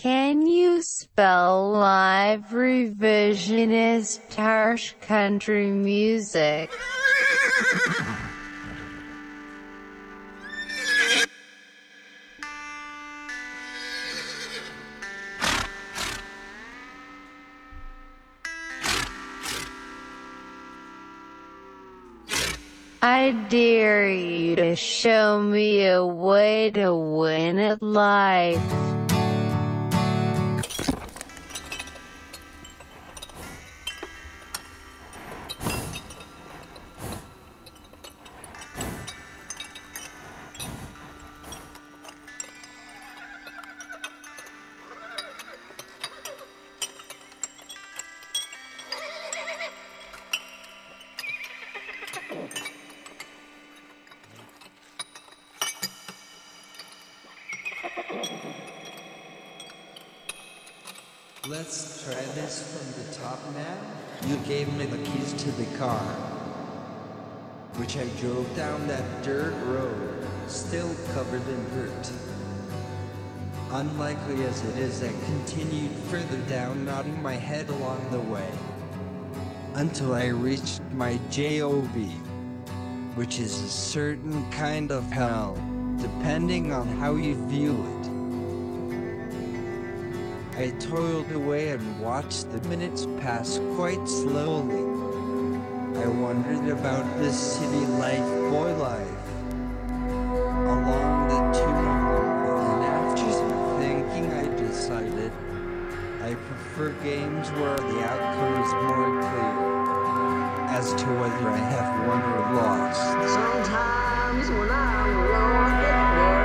Can you spell live revisionist harsh country music? I dare you to show me a way to win at life. Until I reached my JOB, which is a certain kind of hell, depending on how you view it. I toiled away and watched the minutes pass quite slowly. I wondered about this city life, boy life, along the and after some thinking I decided I prefer games where the outcome is more clear as to whether I have won or lost. Sometimes when I'm alone,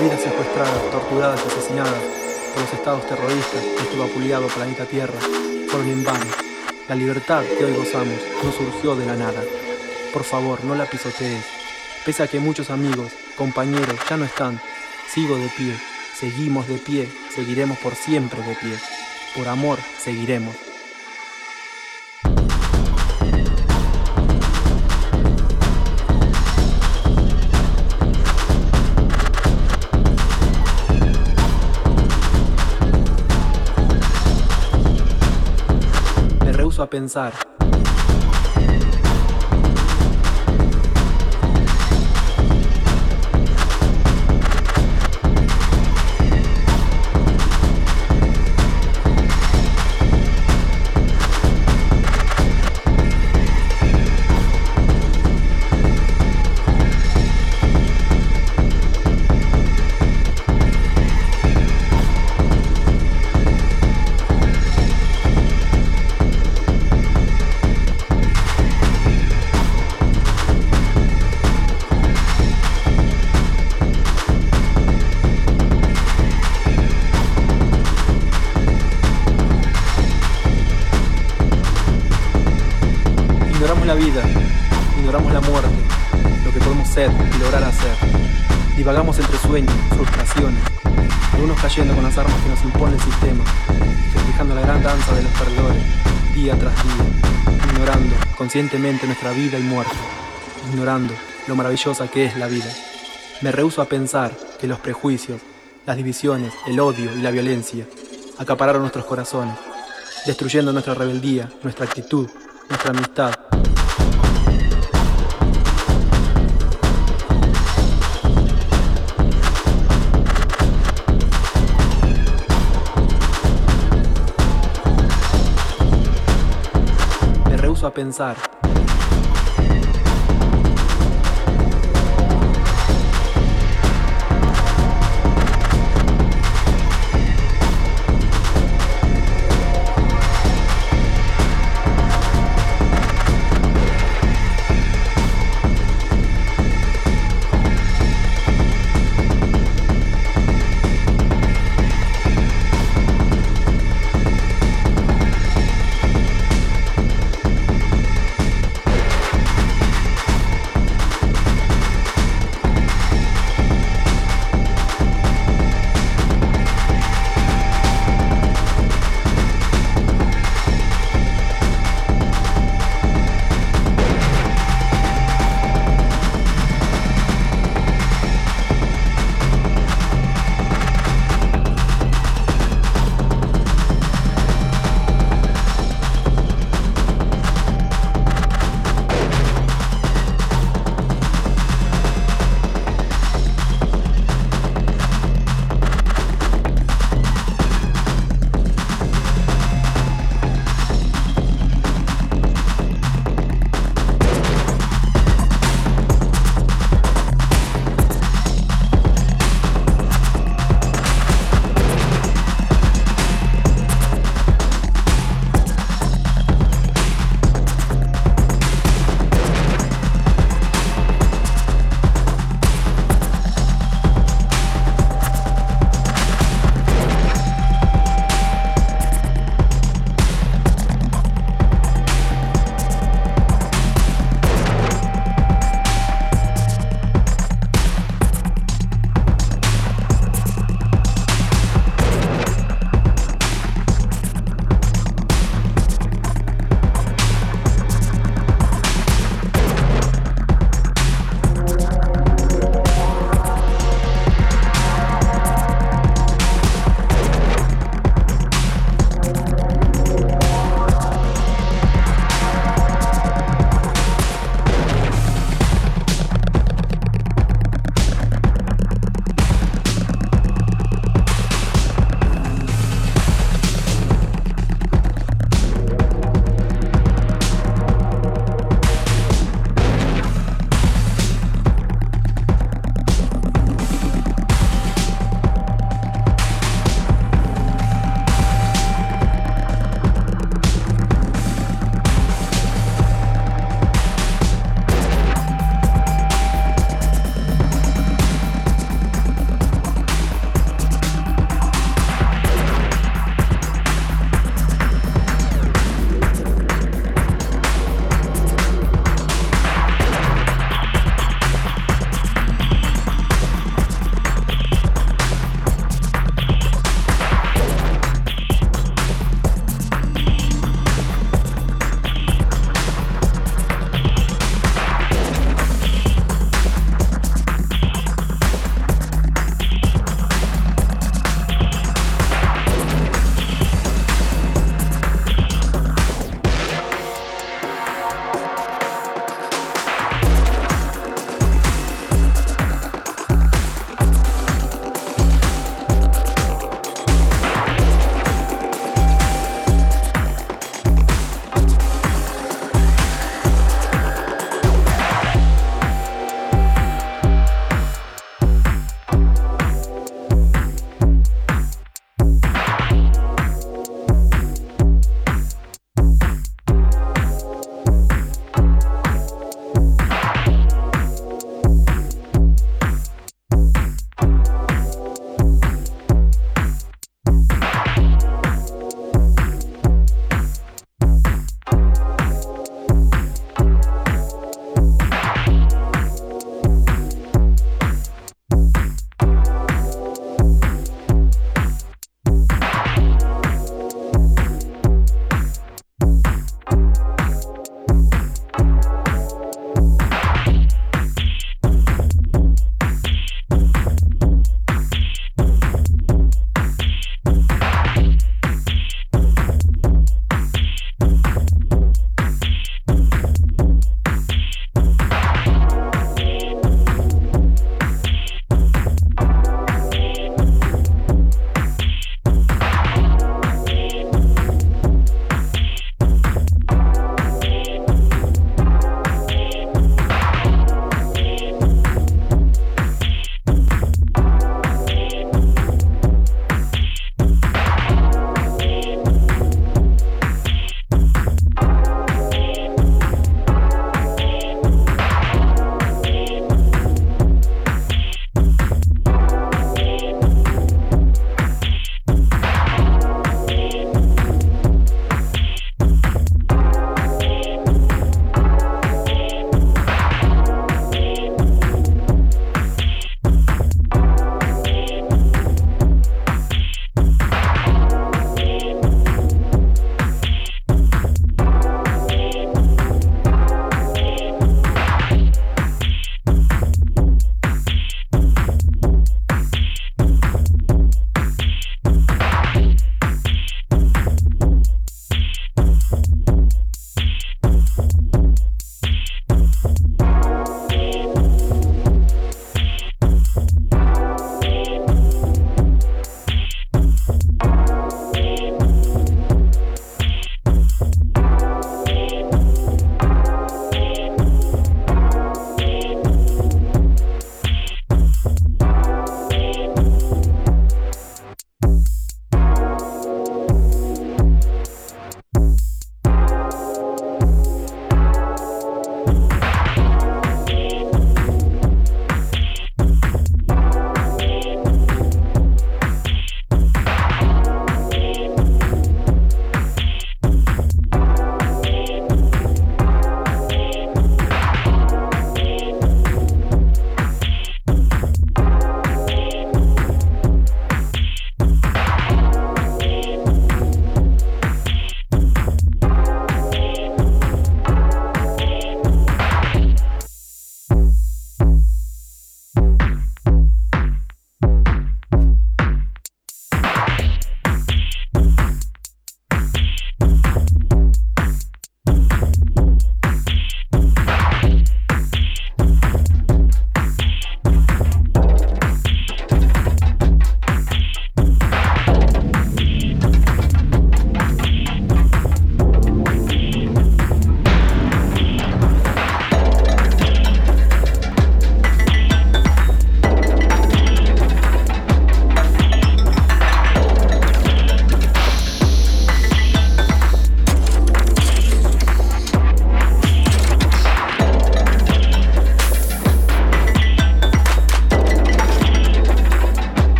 vidas secuestradas, torturadas y asesinadas por los estados terroristas de este vapuleado planeta Tierra fueron en vano. La libertad que hoy gozamos no surgió de la nada. Por favor, no la pisotees. Pese a que muchos amigos, compañeros ya no están, sigo de pie, seguimos de pie, seguiremos por siempre de pie. Por amor, seguiremos. Pensar ignorando conscientemente nuestra vida y muerte, ignorando lo maravillosa que es la vida. Me rehuso a pensar que los prejuicios, las divisiones, el odio y la violencia acapararon nuestros corazones, destruyendo nuestra rebeldía, nuestra actitud, nuestra amistad, a pensar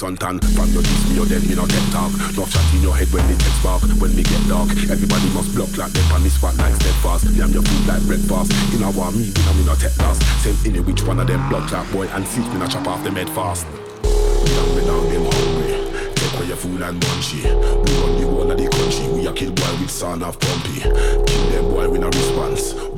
suntan. From your diss me, you dead, me no get talk. No shot in your head when the text spark. When me get dark, everybody must block like them on the spot like steadfast. Damn your food like breakfast. You know what me, know me no take loss. Send in it which one of them blood clot boy and see me not chop off them head fast. Down me down them hungry for your fool and munchy. We run the whole of the country. We a kill boy with son of pumpy. Kill them boy with a response.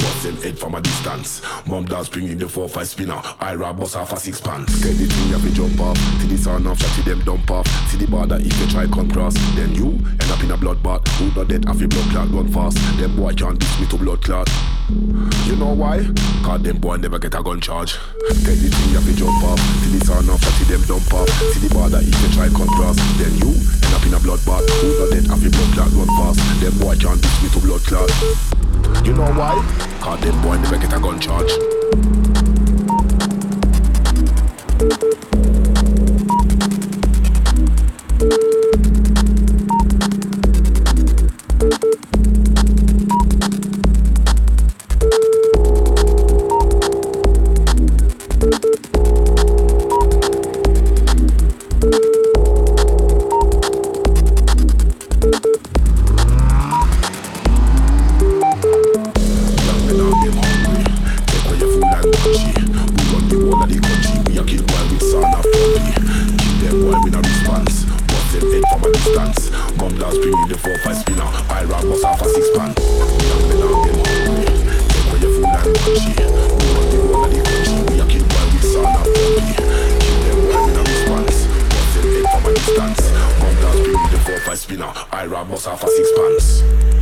Head from a distance. Mom does bring in the 4-5 spinner. I rob bust off a six pants. Get the thing have to jump off. Till the son of shot them dump off. See the border if you try come cross. Then you end up in a bloodbath. Who not dead have a blood clot run fast. Them boy can't diss me to blood clot. You know why? Cause them boy never get a gun charge. Get the thing have to jump off. Till the son of shot them dump off. See the border if you try come cross. Then you end up in a bloodbath. Who not dead have a blood clot run fast. Them boy can't diss me to blood clot. You know why? Cause them boy never get a gun charge. our most alpha six.